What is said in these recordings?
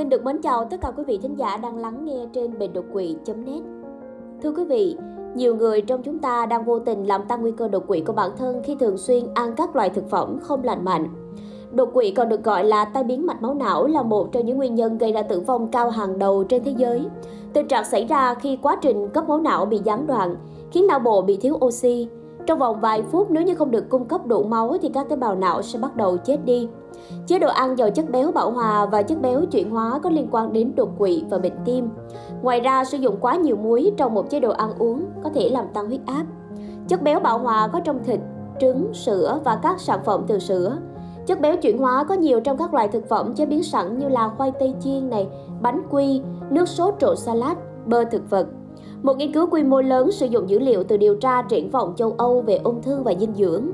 Xin được mến chào tất cả quý vị thính giả đang lắng nghe trên bệnh đột quỵ.net. Thưa quý vị, nhiều người trong chúng ta đang vô tình làm tăng nguy cơ đột quỵ của bản thân khi thường xuyên ăn các loại thực phẩm không lành mạnh. Đột quỵ còn được gọi là tai biến mạch máu não là một trong những nguyên nhân gây ra tử vong cao hàng đầu trên thế giới. Tình trạng xảy ra khi quá trình cấp máu não bị gián đoạn, khiến não bộ bị thiếu oxy. Trong vòng vài phút nếu như không được cung cấp đủ máu thì các tế bào não sẽ bắt đầu chết đi. Chế độ ăn giàu chất béo bão hòa và chất béo chuyển hóa có liên quan đến đột quỵ và bệnh tim. Ngoài ra, sử dụng quá nhiều muối trong một chế độ ăn uống có thể làm tăng huyết áp. Chất béo bão hòa có trong thịt, trứng, sữa và các sản phẩm từ sữa. Chất béo chuyển hóa có nhiều trong các loại thực phẩm chế biến sẵn như là khoai tây chiên này, bánh quy, nước sốt trộn salad, bơ thực vật. Một nghiên cứu quy mô lớn sử dụng dữ liệu từ điều tra triển vọng châu Âu về ung thư và dinh dưỡng.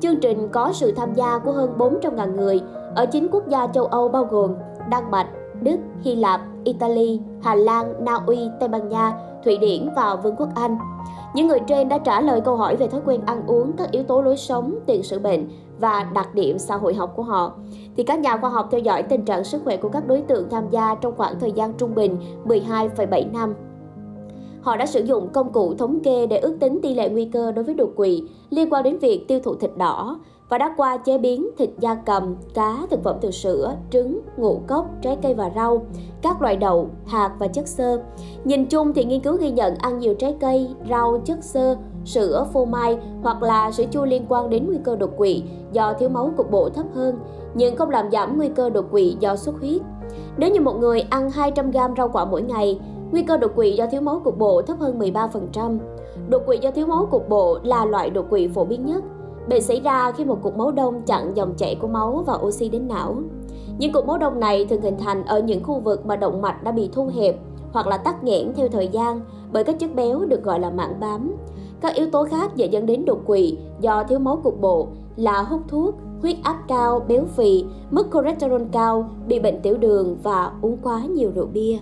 Chương trình có sự tham gia của hơn 400.000 người ở chín quốc gia châu Âu bao gồm Đan Mạch, Đức, Hy Lạp, Italy, Hà Lan, Na Uy, Tây Ban Nha, Thụy Điển và Vương quốc Anh. Những người trên đã trả lời câu hỏi về thói quen ăn uống, các yếu tố lối sống, tiền sử bệnh và đặc điểm xã hội học của họ. Thì các nhà khoa học theo dõi tình trạng sức khỏe của các đối tượng tham gia trong khoảng thời gian trung bình 12,7 năm. Họ đã sử dụng công cụ thống kê để ước tính tỷ lệ nguy cơ đối với đột quỵ liên quan đến việc tiêu thụ thịt đỏ và đã qua chế biến thịt da cầm, cá, thực phẩm từ sữa, trứng, ngũ cốc, trái cây và rau, các loại đậu, hạt và chất xơ. Nhìn chung thì nghiên cứu ghi nhận ăn nhiều trái cây, rau, chất xơ, sữa, phô mai hoặc là sữa chua liên quan đến nguy cơ đột quỵ do thiếu máu cục bộ thấp hơn, nhưng không làm giảm nguy cơ đột quỵ do xuất huyết. Nếu như một người ăn 200 g rau quả mỗi ngày, nguy cơ đột quỵ do thiếu máu cục bộ thấp hơn 13%. Đột quỵ do thiếu máu cục bộ là loại đột quỵ phổ biến nhất. Bệnh xảy ra khi một cục máu đông chặn dòng chảy của máu và oxy đến não. Những cục máu đông này thường hình thành ở những khu vực mà động mạch đã bị thu hẹp hoặc là tắc nghẽn theo thời gian bởi các chất béo được gọi là mảng bám. Các yếu tố khác dễ dẫn đến đột quỵ do thiếu máu cục bộ là hút thuốc, huyết áp cao, béo phì, mức cholesterol cao, bị bệnh tiểu đường và uống quá nhiều rượu bia.